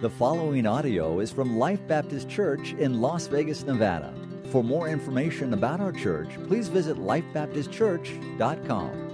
The following audio is from Life Baptist Church in Las Vegas, Nevada. For more information about our church, please visit lifebaptistchurch.com.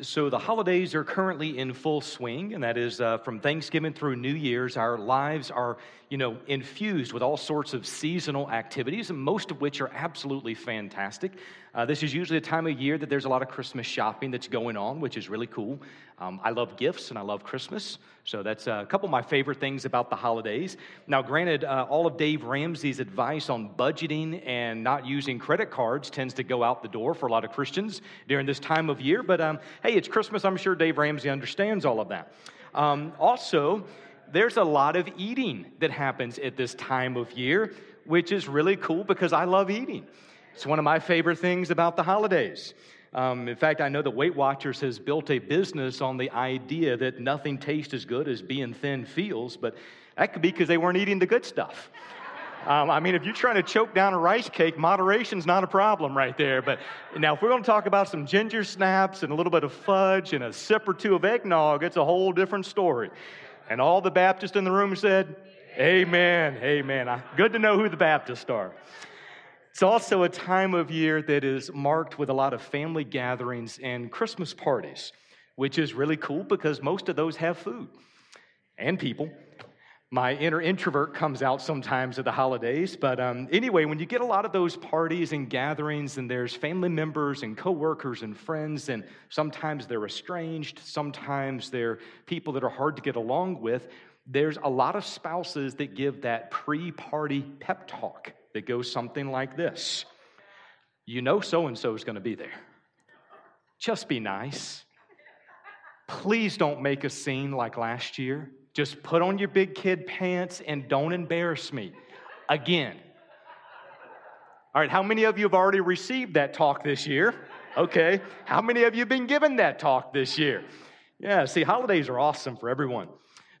So, the holidays are currently in full swing, and that is uh, from Thanksgiving through New Year's. Our lives are, you know, infused with all sorts of seasonal activities, most of which are absolutely fantastic. Uh, this is usually a time of year that there's a lot of Christmas shopping that's going on, which is really cool. Um, I love gifts and I love Christmas, so that's a couple of my favorite things about the holidays. Now, granted, uh, all of Dave Ramsey's advice on budgeting and not using credit cards tends to go out the door for a lot of Christians during this time of year, but um, hey, it's Christmas. I'm sure Dave Ramsey understands all of that. Um, also, there's a lot of eating that happens at this time of year, which is really cool because I love eating. It's one of my favorite things about the holidays. Um, in fact, I know that Weight Watchers has built a business on the idea that nothing tastes as good as being thin feels, but that could be because they weren't eating the good stuff. Um, I mean, if you're trying to choke down a rice cake, moderation's not a problem right there. But now, if we're going to talk about some ginger snaps and a little bit of fudge and a sip or two of eggnog, it's a whole different story. And all the Baptists in the room said, Amen, amen. Good to know who the Baptists are. It's also a time of year that is marked with a lot of family gatherings and Christmas parties, which is really cool because most of those have food and people. My inner introvert comes out sometimes at the holidays, but um, anyway, when you get a lot of those parties and gatherings, and there's family members and coworkers and friends, and sometimes they're estranged, sometimes they're people that are hard to get along with, there's a lot of spouses that give that pre party pep talk that goes something like this You know, so and so is going to be there. Just be nice. Please don't make a scene like last year. Just put on your big kid pants and don't embarrass me again. All right, how many of you have already received that talk this year? Okay. How many of you have been given that talk this year? Yeah, see, holidays are awesome for everyone.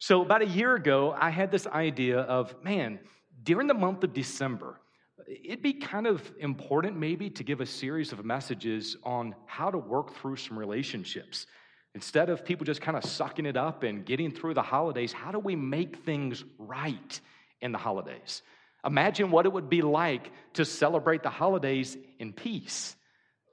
So, about a year ago, I had this idea of man, during the month of December, it'd be kind of important maybe to give a series of messages on how to work through some relationships. Instead of people just kind of sucking it up and getting through the holidays, how do we make things right in the holidays? Imagine what it would be like to celebrate the holidays in peace.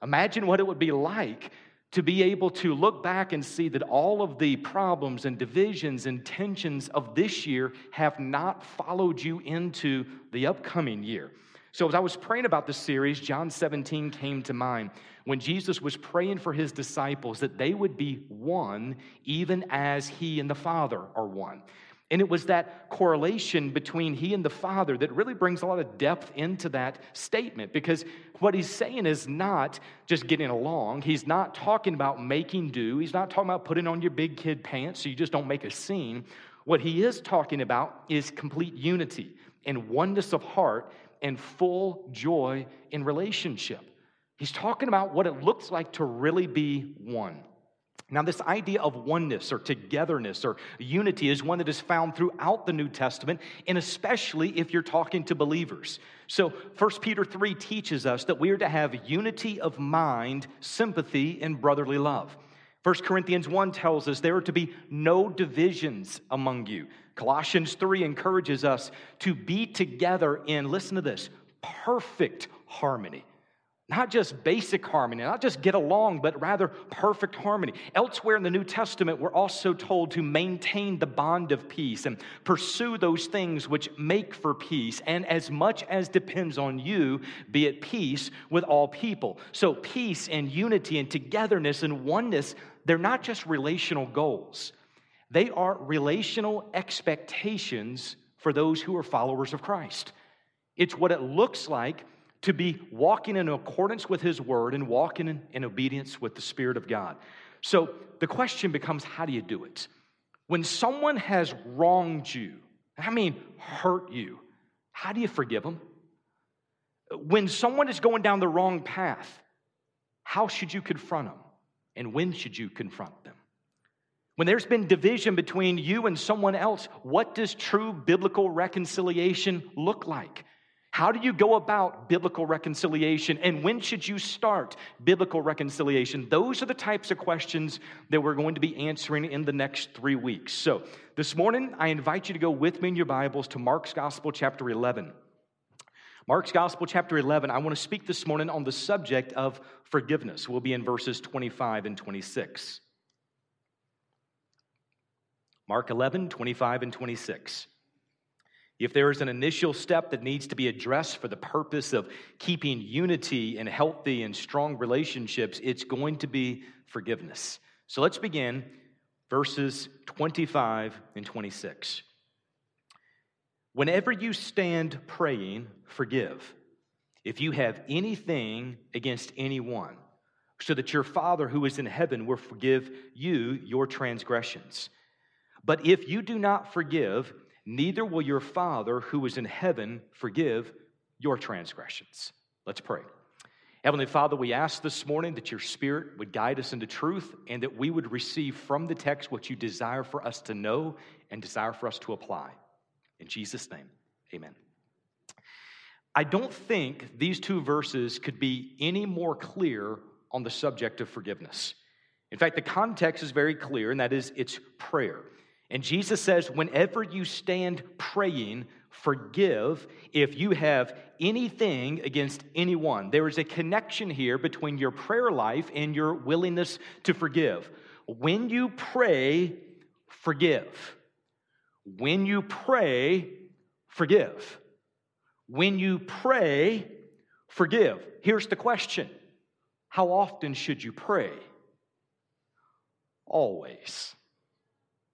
Imagine what it would be like to be able to look back and see that all of the problems and divisions and tensions of this year have not followed you into the upcoming year. So, as I was praying about this series, John 17 came to mind when Jesus was praying for his disciples that they would be one, even as he and the Father are one. And it was that correlation between he and the Father that really brings a lot of depth into that statement because what he's saying is not just getting along. He's not talking about making do. He's not talking about putting on your big kid pants so you just don't make a scene. What he is talking about is complete unity and oneness of heart and full joy in relationship. He's talking about what it looks like to really be one. Now, this idea of oneness or togetherness or unity is one that is found throughout the New Testament, and especially if you're talking to believers. So, 1 Peter 3 teaches us that we are to have unity of mind, sympathy, and brotherly love. 1 Corinthians 1 tells us there are to be no divisions among you. Colossians 3 encourages us to be together in, listen to this, perfect harmony. Not just basic harmony, not just get along, but rather perfect harmony. Elsewhere in the New Testament, we're also told to maintain the bond of peace and pursue those things which make for peace. And as much as depends on you, be at peace with all people. So, peace and unity and togetherness and oneness they're not just relational goals, they are relational expectations for those who are followers of Christ. It's what it looks like to be walking in accordance with His Word and walking in, in obedience with the Spirit of God. So the question becomes how do you do it? When someone has wronged you, I mean hurt you, how do you forgive them? When someone is going down the wrong path, how should you confront them? And when should you confront them? When there's been division between you and someone else, what does true biblical reconciliation look like? How do you go about biblical reconciliation? And when should you start biblical reconciliation? Those are the types of questions that we're going to be answering in the next three weeks. So, this morning, I invite you to go with me in your Bibles to Mark's Gospel, chapter 11. Mark's Gospel, chapter 11, I want to speak this morning on the subject of forgiveness. We'll be in verses 25 and 26. Mark 11, 25 and 26. If there is an initial step that needs to be addressed for the purpose of keeping unity and healthy and strong relationships, it's going to be forgiveness. So let's begin verses 25 and 26. Whenever you stand praying, forgive if you have anything against anyone, so that your Father who is in heaven will forgive you your transgressions. But if you do not forgive, neither will your Father who is in heaven forgive your transgressions. Let's pray. Heavenly Father, we ask this morning that your Spirit would guide us into truth and that we would receive from the text what you desire for us to know and desire for us to apply. In Jesus' name, amen. I don't think these two verses could be any more clear on the subject of forgiveness. In fact, the context is very clear, and that is it's prayer. And Jesus says, whenever you stand praying, forgive if you have anything against anyone. There is a connection here between your prayer life and your willingness to forgive. When you pray, forgive. When you pray, forgive. When you pray, forgive. Here's the question How often should you pray? Always.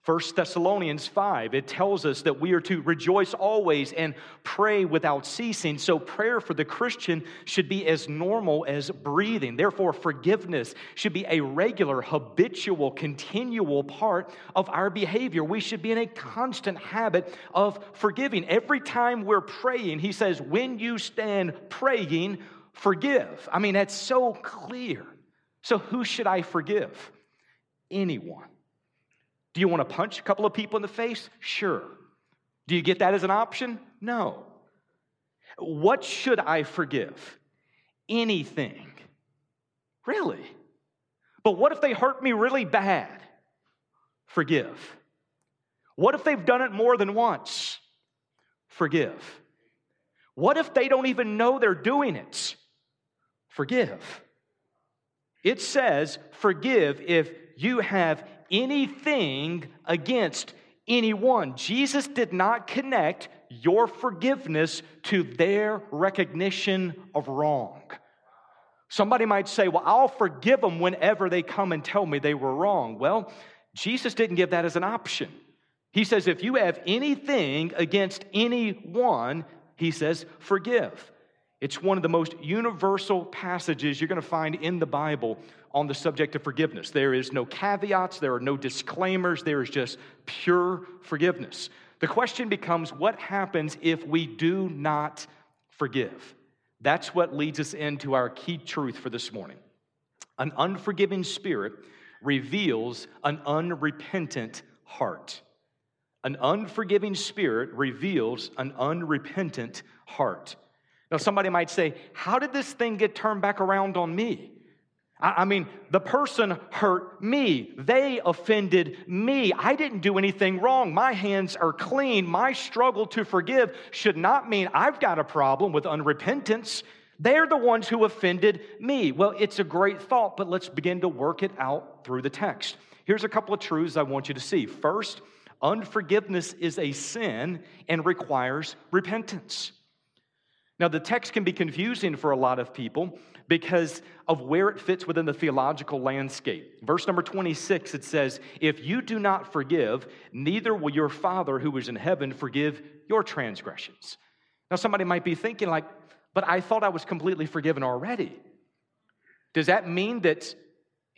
1 Thessalonians 5, it tells us that we are to rejoice always and pray without ceasing. So, prayer for the Christian should be as normal as breathing. Therefore, forgiveness should be a regular, habitual, continual part of our behavior. We should be in a constant habit of forgiving. Every time we're praying, he says, when you stand praying, forgive. I mean, that's so clear. So, who should I forgive? Anyone. Do you want to punch a couple of people in the face? Sure. Do you get that as an option? No. What should I forgive? Anything. Really? But what if they hurt me really bad? Forgive. What if they've done it more than once? Forgive. What if they don't even know they're doing it? Forgive. It says, forgive if you have anything against anyone. Jesus did not connect your forgiveness to their recognition of wrong. Somebody might say, Well, I'll forgive them whenever they come and tell me they were wrong. Well, Jesus didn't give that as an option. He says, If you have anything against anyone, he says, forgive. It's one of the most universal passages you're going to find in the Bible on the subject of forgiveness. There is no caveats, there are no disclaimers, there is just pure forgiveness. The question becomes what happens if we do not forgive? That's what leads us into our key truth for this morning. An unforgiving spirit reveals an unrepentant heart. An unforgiving spirit reveals an unrepentant heart. Now, somebody might say, How did this thing get turned back around on me? I mean, the person hurt me. They offended me. I didn't do anything wrong. My hands are clean. My struggle to forgive should not mean I've got a problem with unrepentance. They're the ones who offended me. Well, it's a great thought, but let's begin to work it out through the text. Here's a couple of truths I want you to see. First, unforgiveness is a sin and requires repentance. Now, the text can be confusing for a lot of people because of where it fits within the theological landscape. Verse number 26, it says, If you do not forgive, neither will your Father who is in heaven forgive your transgressions. Now, somebody might be thinking, like, but I thought I was completely forgiven already. Does that mean that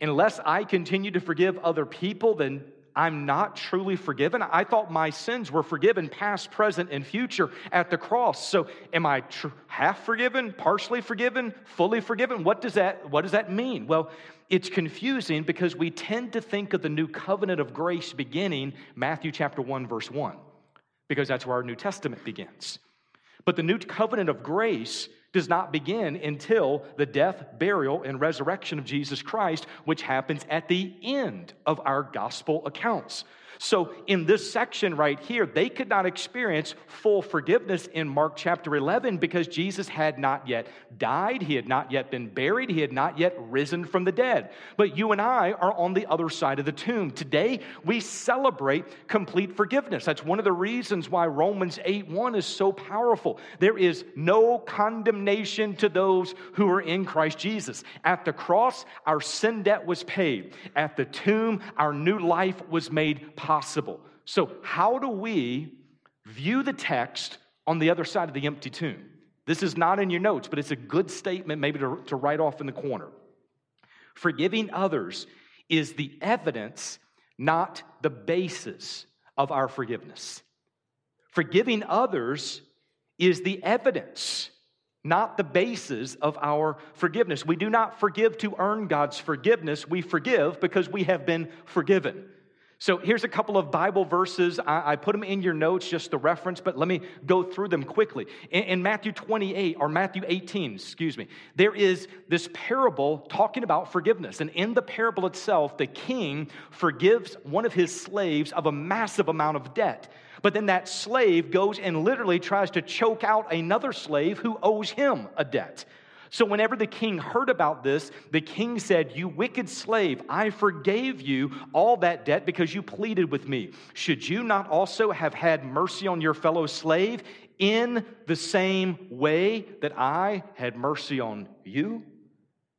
unless I continue to forgive other people, then I'm not truly forgiven. I thought my sins were forgiven, past, present, and future at the cross. So, am I tr- half forgiven, partially forgiven, fully forgiven? What does that What does that mean? Well, it's confusing because we tend to think of the new covenant of grace beginning Matthew chapter one, verse one, because that's where our New Testament begins. But the new covenant of grace does not begin until the death, burial, and resurrection of Jesus Christ, which happens at the end of our gospel accounts. So, in this section right here, they could not experience full forgiveness in Mark chapter 11 because Jesus had not yet died. He had not yet been buried. He had not yet risen from the dead. But you and I are on the other side of the tomb. Today, we celebrate complete forgiveness. That's one of the reasons why Romans 8 1 is so powerful. There is no condemnation to those who are in Christ Jesus. At the cross, our sin debt was paid. At the tomb, our new life was made possible possible. So, how do we view the text on the other side of the empty tomb? This is not in your notes, but it's a good statement maybe to, to write off in the corner. Forgiving others is the evidence, not the basis of our forgiveness. Forgiving others is the evidence, not the basis of our forgiveness. We do not forgive to earn God's forgiveness. We forgive because we have been forgiven. So here's a couple of Bible verses. I, I, put them in your notes, just the reference, but let me go through them quickly. In, in Matthew 28, or Matthew 18, excuse me, there is this parable talking about forgiveness. And in the parable itself, the king forgives one of his slaves of a massive amount of debt. But then that slave goes and literally tries to choke out another slave who owes him a debt. So, whenever the king heard about this, the king said, You wicked slave, I forgave you all that debt because you pleaded with me. Should you not also have had mercy on your fellow slave in the same way that I had mercy on you?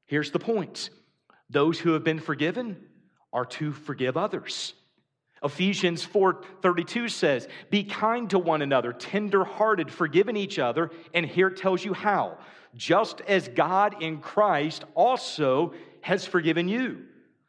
Here's the point those who have been forgiven are to forgive others. Ephesians 4:32 says, "Be kind to one another, tender-hearted, forgiving each other." And here it tells you how just as God in Christ also has forgiven you.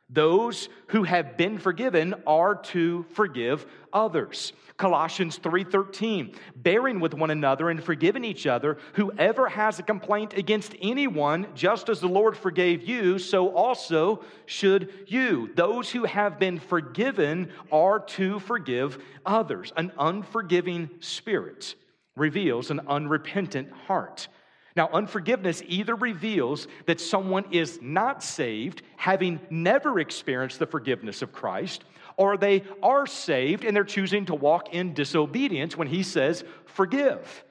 Those who have been forgiven are to forgive others. Colossians 3:13, bearing with one another and forgiving each other, whoever has a complaint against anyone, just as the Lord forgave you, so also should you. Those who have been forgiven are to forgive others. An unforgiving spirit reveals an unrepentant heart. Now, unforgiveness either reveals that someone is not saved, having never experienced the forgiveness of Christ, or they are saved and they're choosing to walk in disobedience when he says, forgive.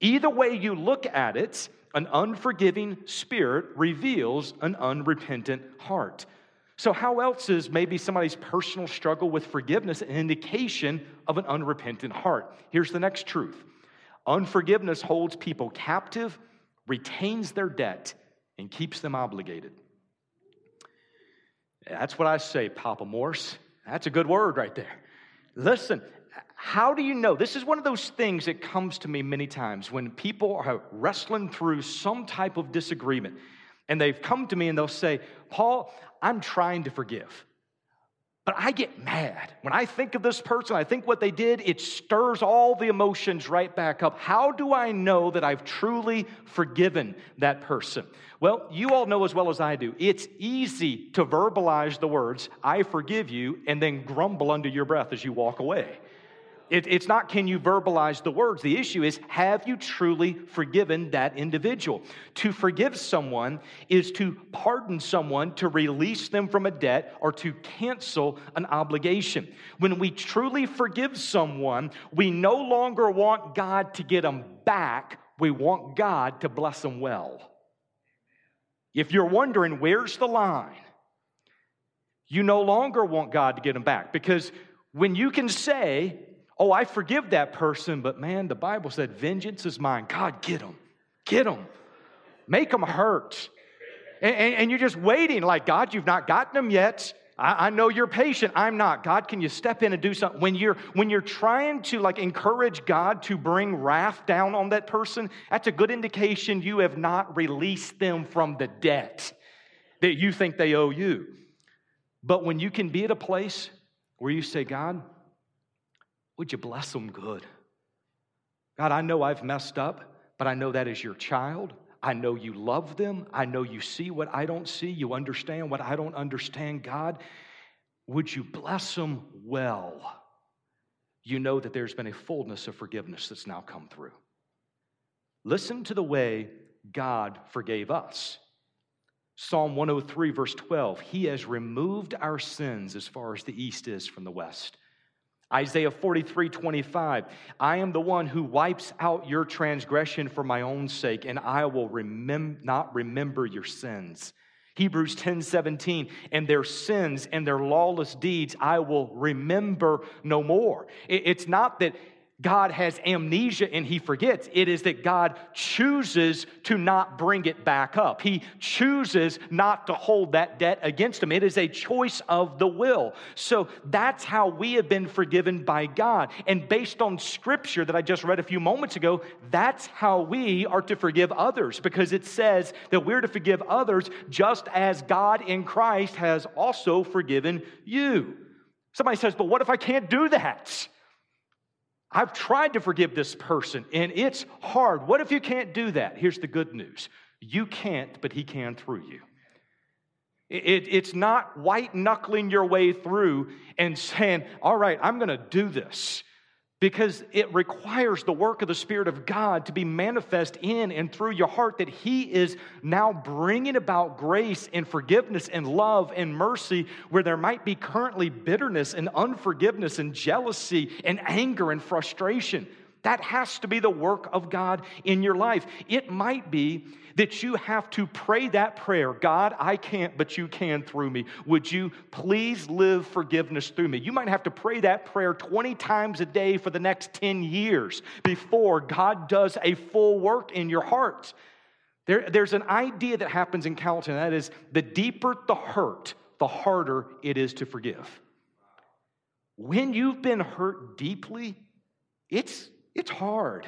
Either way you look at it, an unforgiving spirit reveals an unrepentant heart. So, how else is maybe somebody's personal struggle with forgiveness an indication of an unrepentant heart? Here's the next truth unforgiveness holds people captive retains their debt, and keeps them obligated. That's what I say, Papa Morse. That's a good word right there. Listen, how do you know? This is one of those things that comes to me many times when people are wrestling through some type of disagreement and they've come to me and they'll say, Paul, I'm trying to forgive. But I get mad. When I think of this person, I think what they did, it stirs all the emotions right back up. How do I know that I've truly forgiven that person? Well, you all know as well as I do, it's easy to verbalize the words, I forgive you, and then grumble under your breath as you walk away. It, it's not can you verbalize the words. The issue is have you truly forgiven that individual? To forgive someone is to pardon someone, to release them from a debt, or to cancel an obligation. When we truly forgive someone, we no longer want God to get them back, we want God to bless them well. If you're wondering where's the line, you no longer want God to get them back because when you can say, Oh, I forgive that person, but man, the Bible said, Vengeance is mine. God, get them. Get them. Make them hurt. And, and, and, you're just waiting, like, God, you've not gotten them yet. I, I know you're patient. I'm not. God, can you step in and do something? When you're when you're trying to like encourage God to bring wrath down on that person, that's a good indication you have not released them from the debt that you think they owe you. But when you can be at a place where you say, God, would you bless them good? God, I know I've messed up, but I know that is your child. I know you love them. I know you see what I don't see. You understand what I don't understand. God, would you bless them well? You know that there's been a fullness of forgiveness that's now come through. Listen to the way God forgave us. Psalm 103, verse 12 He has removed our sins as far as the east is from the west. Isaiah 43, 25, I am the one who wipes out your transgression for my own sake, and I will remem- not remember your sins. Hebrews 10, 17, and their sins and their lawless deeds I will remember no more. It's not that God has amnesia and he forgets. It is that God chooses to not bring it back up. He chooses not to hold that debt against him. It is a choice of the will. So that's how we have been forgiven by God. And based on scripture that I just read a few moments ago, that's how we are to forgive others because it says that we're to forgive others just as God in Christ has also forgiven you. Somebody says, but what if I can't do that? I've tried to forgive this person and it's hard. What if you can't do that? Here's the good news you can't, but He can through you. It, it's not white knuckling your way through and saying, All right, I'm going to do this because it requires the work of the Spirit of God to be manifest in and through your heart that He is now bringing about grace and forgiveness and love and mercy where there might be currently bitterness and unforgiveness and jealousy and anger and frustration. That has to be the work of God in your life. It might be that you have to pray that prayer God, I can't, but you can through me. Would you please live forgiveness through me? You might have to pray that prayer 20 times a day for the next 10 years before God does a full work in your heart. There, there's an idea that happens in Calton, that is the deeper the hurt, the harder it is to forgive. When you've been hurt deeply, it's it's hard.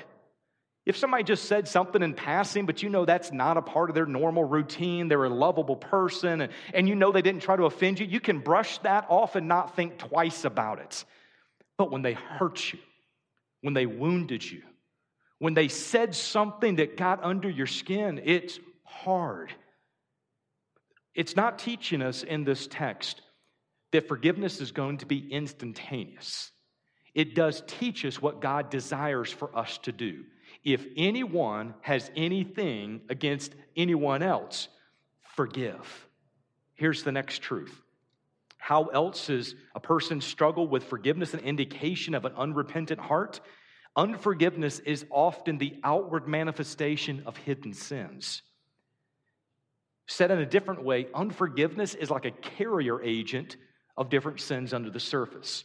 If somebody just said something in passing, but you know that's not a part of their normal routine, they're a lovable person, and, and you know they didn't try to offend you, you can brush that off and not think twice about it. But when they hurt you, when they wounded you, when they said something that got under your skin, it's hard. It's not teaching us in this text that forgiveness is going to be instantaneous. It does teach us what God desires for us to do. If anyone has anything against anyone else, forgive. Here's the next truth. How else is a person struggle with forgiveness an indication of an unrepentant heart? Unforgiveness is often the outward manifestation of hidden sins. Said in a different way, unforgiveness is like a carrier agent of different sins under the surface.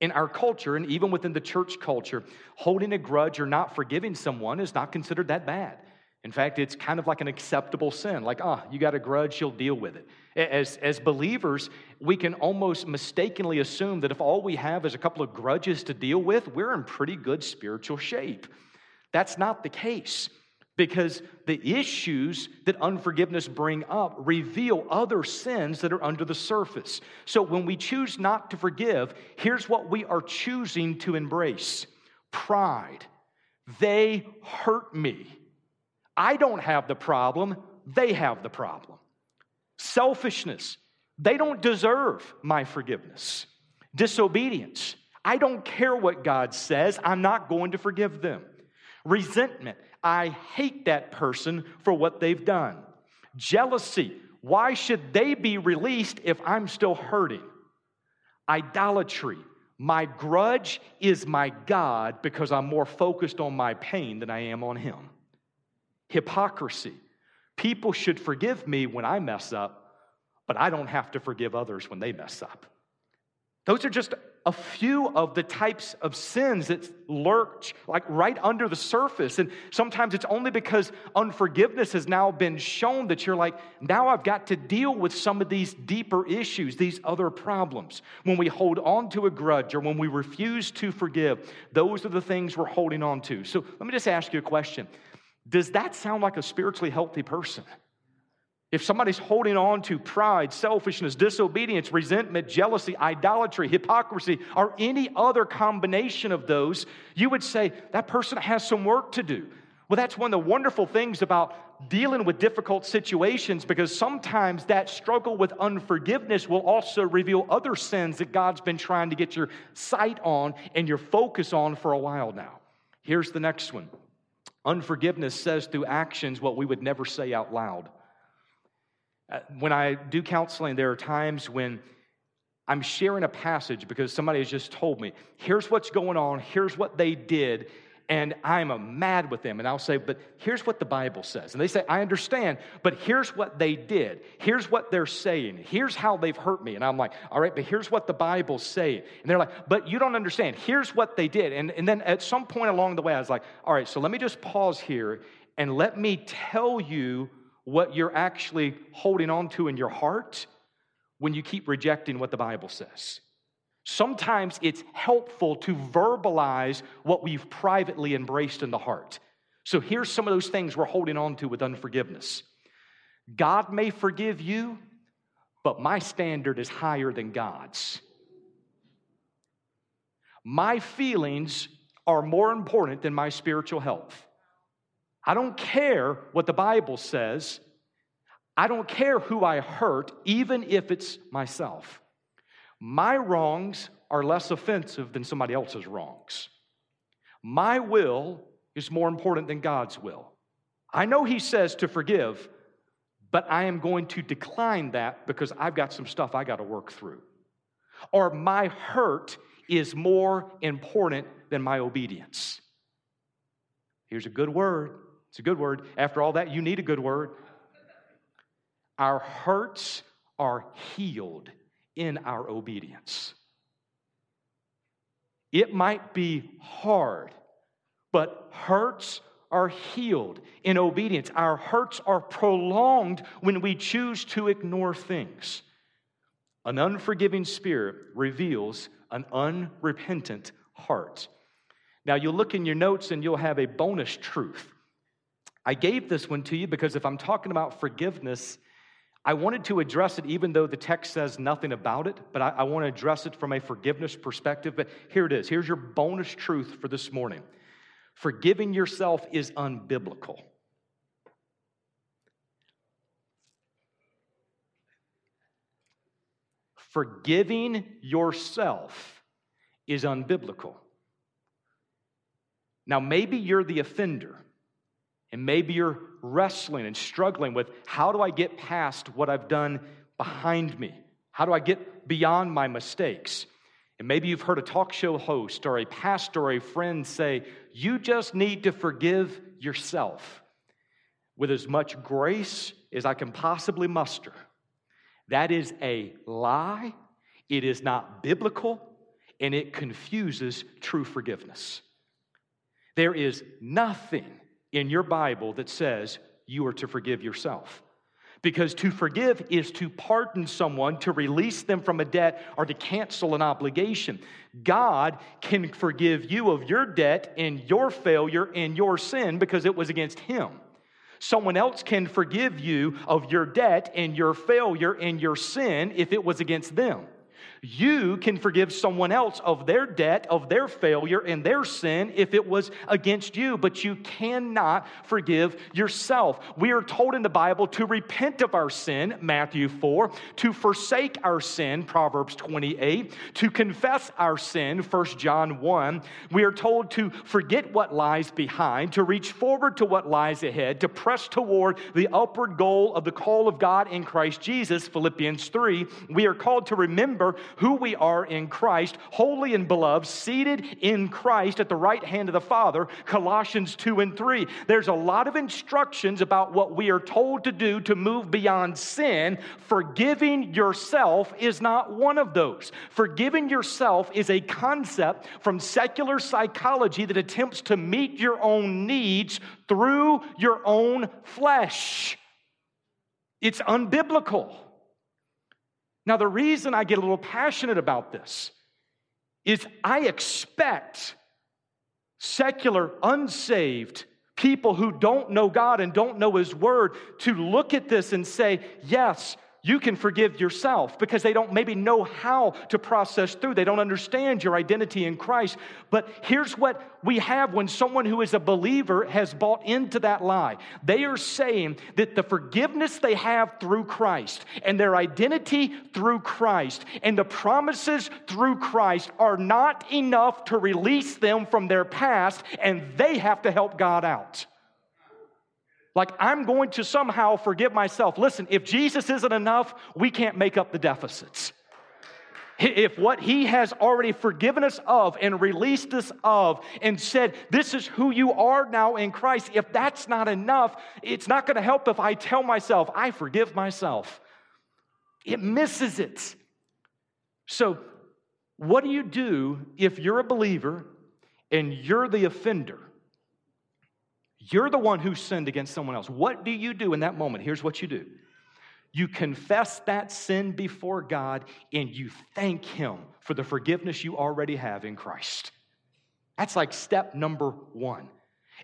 In our culture, and even within the church culture, holding a grudge or not forgiving someone is not considered that bad. In fact, it's kind of like an acceptable sin. Like, ah, oh, you got a grudge, you'll deal with it. As, as believers, we can almost mistakenly assume that if all we have is a couple of grudges to deal with, we're in pretty good spiritual shape. That's not the case because the issues that unforgiveness bring up reveal other sins that are under the surface. So when we choose not to forgive here's what we are choosing to embrace. Pride. They hurt me. I don't have the problem. They have the problem. Selfishness. They don't deserve my forgiveness. Disobedience. I don't care what god says. I'm not going to forgive them resentment I hate that person for what they've done. Jealousy, why should they be released if I'm still hurting? Idolatry, my grudge is my God because I'm more focused on my pain than I am on Him. Hypocrisy, people should forgive me when I mess up, but I don't have to forgive others when they mess up. Those are just a few of the types of sins that lurk like right under the surface. And sometimes it's only because unforgiveness has now been shown that you're like, now I've got to deal with some of these deeper issues, these other problems. When we hold on to a grudge or when we refuse to forgive, those are the things we're holding on to. So let me just ask you a question Does that sound like a spiritually healthy person? If somebody's holding on to pride, selfishness, disobedience, resentment, jealousy, idolatry, hypocrisy, or any other combination of those, you would say that person has some work to do. Well, that's one of the wonderful things about dealing with difficult situations because sometimes that struggle with unforgiveness will also reveal other sins that God's been trying to get your sight on and your focus on for a while now. Here's the next one Unforgiveness says through actions what we would never say out loud. Uh, when I do counseling, there are times when I'm sharing a passage because somebody has just told me, here's what's going on, here's what they did, and I'm mad with them. And I'll say, but here's what the Bible says. And they say, I understand, but here's what they did. Here's what they're saying. Here's how they've hurt me. And I'm like, all right, but here's what the Bible's saying. And they're like, but you don't understand. Here's what they did. And, and then at some point along the way, I was like, all right, so let me just pause here and let me tell you what you're actually holding on to in your heart when you keep rejecting what the Bible says. Sometimes it's helpful to verbalize what we've privately embraced in the heart. So here's some of those things we're holding on to with unforgiveness. God may forgive you, but my standard is higher than God's. My feelings are more important than my spiritual health. I don't care what the Bible says. I don't care who I hurt, even if it's myself. My wrongs are less offensive than somebody else's wrongs. My will is more important than God's will. I know He says to forgive, but I am going to decline that because I've got some stuff I got to work through. Or my hurt is more important than my obedience. Here's a good word it's a good word. After all that, you need a good word. Our hurts are healed in our obedience. It might be hard, but hurts are healed in obedience. Our hurts are prolonged when we choose to ignore things. An unforgiving spirit reveals an unrepentant heart. Now, you'll look in your notes and you'll have a bonus truth. I gave this one to you because if I'm talking about forgiveness, I wanted to address it even though the text says nothing about it, but I, I, want to address it from a forgiveness perspective. But here it is. Here's your bonus truth for this morning forgiving yourself is unbiblical. Forgiving yourself is unbiblical. Now, maybe you're the offender. And maybe you're wrestling and struggling with how do I get past what I've done behind me? How do I get beyond my mistakes? And maybe you've heard a talk show host or a pastor or a friend say, You just need to forgive yourself with as much grace as I can possibly muster. That is a lie. It is not biblical, and it confuses true forgiveness. There is nothing in your Bible that says you are to forgive yourself. Because to forgive is to pardon someone, to release them from a debt, or to cancel an obligation. God can forgive you of your debt and your failure and your sin because it was against Him. Someone else can forgive you of your debt and your failure and your sin if it was against them. You can forgive someone else of their debt, of their failure, and their sin if it was against you, but you cannot forgive yourself. We are told in the Bible to repent of our sin, Matthew 4, to forsake our sin, Proverbs 28, to confess our sin, 1 John 1. We are told to forget what lies behind, to reach forward to what lies ahead, to press toward the upward goal of the call of God in Christ Jesus, Philippians 3. We are called to remember who we are in Christ, holy and beloved, seated in Christ at the right hand of the Father, Colossians 2 and 3. There's a lot of instructions about what we are told to do to move beyond sin. Forgiving yourself is not one of those. Forgiving yourself is a concept from secular psychology that attempts to meet your own needs through your own flesh. It's unbiblical. Now, the reason I get a little passionate about this is I expect secular, unsaved people who don't know God and don't know His Word to look at this and say, yes, you can forgive yourself because they don't maybe know how to process through. They don't understand your identity in Christ. But here's what we have when someone who is a believer has bought into that lie they are saying that the forgiveness they have through Christ and their identity through Christ and the promises through Christ are not enough to release them from their past, and they have to help God out. Like, I'm going to somehow forgive myself. Listen, if Jesus isn't enough, we can't make up the deficits. If what he has already forgiven us of and released us of and said, This is who you are now in Christ, if that's not enough, it's not going to help if I tell myself, I forgive myself. It misses it. So, what do you do if you're a believer and you're the offender? You're the one who sinned against someone else. What do you do in that moment? Here's what you do you confess that sin before God and you thank Him for the forgiveness you already have in Christ. That's like step number one.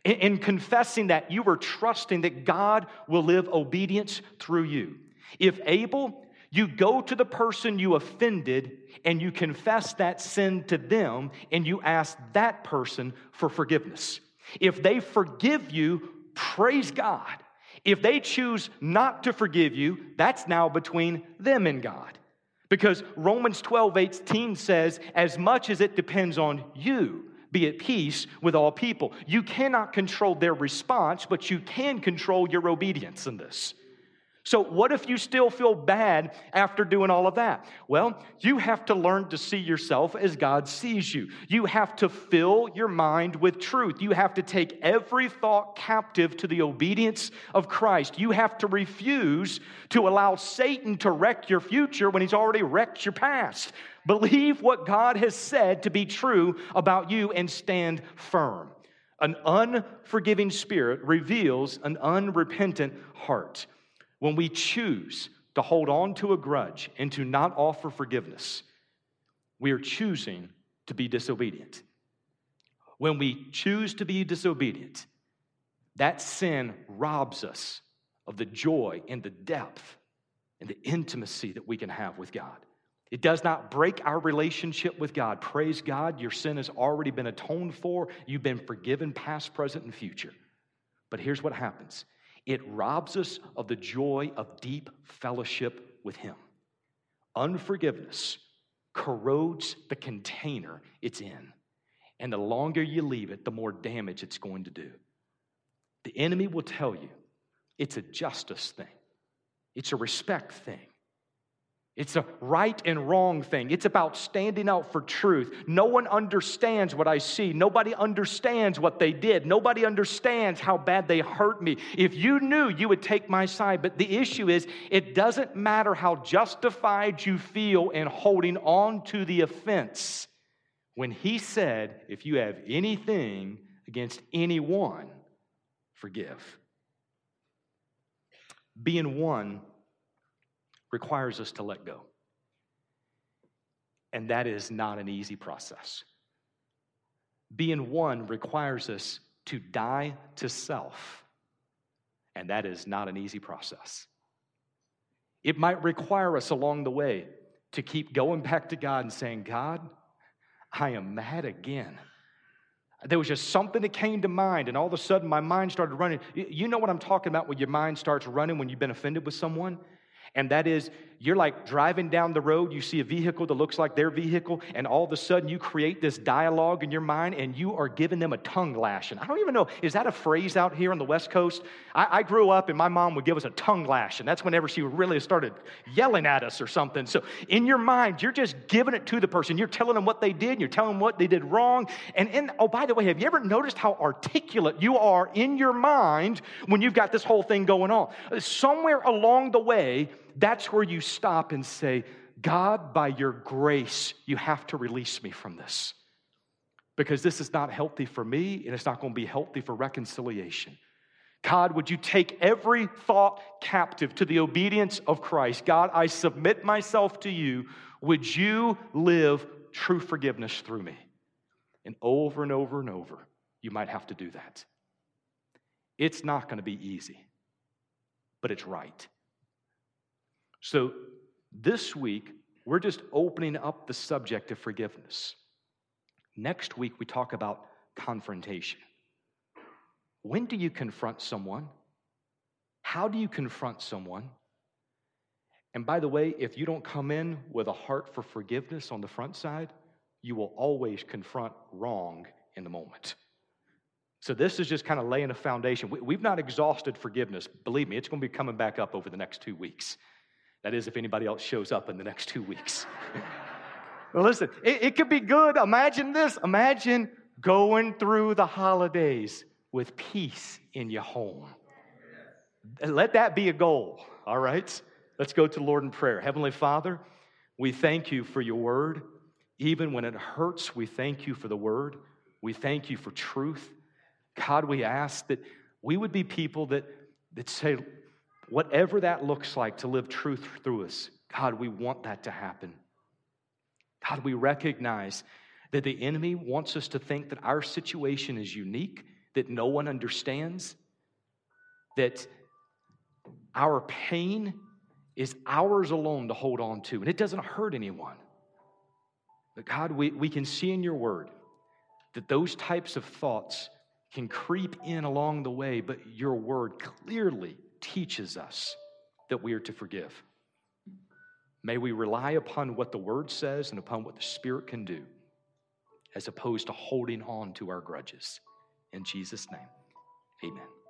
In, in confessing that, you were trusting that God will live obedience through you. If able, you go to the person you offended and you confess that sin to them and you ask that person for forgiveness. If they forgive you, praise God. If they choose not to forgive you, that's now between them and God. Because Romans 12, 18 says, as much as it depends on you, be at peace with all people. You cannot control their response, but you can control your obedience in this. So, what if you still feel bad after doing all of that? Well, you have to learn to see yourself as God sees you. You have to fill your mind with truth. You have to take every thought captive to the obedience of Christ. You have to refuse to allow Satan to wreck your future when he's already wrecked your past. Believe what God has said to be true about you and stand firm. An unforgiving spirit reveals an unrepentant heart. When we choose to hold on to a grudge and to not offer forgiveness, we are choosing to be disobedient. When we choose to be disobedient, that sin robs us of the joy and the depth and the intimacy that we can have with God. It does not break our relationship with God. Praise God, your sin has already been atoned for. You've been forgiven, past, present, and future. But here's what happens it robs us of the joy of deep fellowship with Him. Unforgiveness corrodes the container it's in. And the longer you leave it, the more damage it's going to do. The enemy will tell you it's a justice thing, it's a respect thing, it's a right and wrong thing. It's about standing out for truth. No one understands what I see. Nobody understands what they did. Nobody understands how bad they hurt me. If you knew, you would take my side. But the issue is, it doesn't matter how justified you feel in holding on to the offense. When he said, if you have anything against anyone, forgive. Being one requires us to let go. And that is not an easy process. Being one requires us to die to self, and that is not an easy process. It might require us along the way to keep going back to God and saying, God, I am mad again. There was just something that came to mind, and all of a sudden my mind started running. You know what I'm talking about when your mind starts running when you've been offended with someone? And that is, you're like driving down the road, you see a vehicle that looks like their vehicle, and all of a sudden you create this dialogue in your mind and you are giving them a tongue lashing. I don't even know, is that a phrase out here on the West Coast? I, I grew up and my mom would give us a tongue lashing. That's whenever she really started yelling at us or something. So in your mind, you're just giving it to the person. You're telling them what they did, you're telling them what they did wrong. And oh, by the way, have you ever noticed how articulate you are in your mind when you've got this whole thing going on? Somewhere along the way, that's where you stop and say, God, by your grace, you have to release me from this. Because this is not healthy for me, and it's not going to be healthy for reconciliation. God, would you take every thought captive to the obedience of Christ? God, I submit myself to you. Would you live true forgiveness through me? And over and over and over, you might have to do that. It's not going to be easy, but it's right. So this week, we're just opening up the subject of forgiveness. Next week, we talk about confrontation. When do you confront someone? How do you confront someone? And by the way, if you don't come in with a heart for forgiveness on the front side, you will always confront wrong in the moment. So this is just kind of laying a foundation. We, have not exhausted forgiveness. Believe me, it's going to be coming back up over the next two weeks. That is, if anybody else shows up in the next two weeks. well, listen, it, it could be good. Imagine this. Imagine going through the holidays with peace in your home. Let that be a goal, all right? Let's go to the Lord in prayer. Heavenly Father, we thank you for your word. Even when it hurts, we thank you for the word. We thank you for truth. God, we ask that we would be people that, that say, whatever that looks like to live truth through us, God, we want that to happen. God, we recognize that the enemy wants us to think that our situation is unique, that no one understands, that our pain is ours alone to hold on to, and it doesn't hurt anyone. But God, we, we can see in your word that those types of thoughts can creep in along the way, but your word clearly teaches us that we are to forgive. May we rely upon what the word says and upon what the Spirit can do, as opposed to holding on to our grudges. In Jesus' name, amen.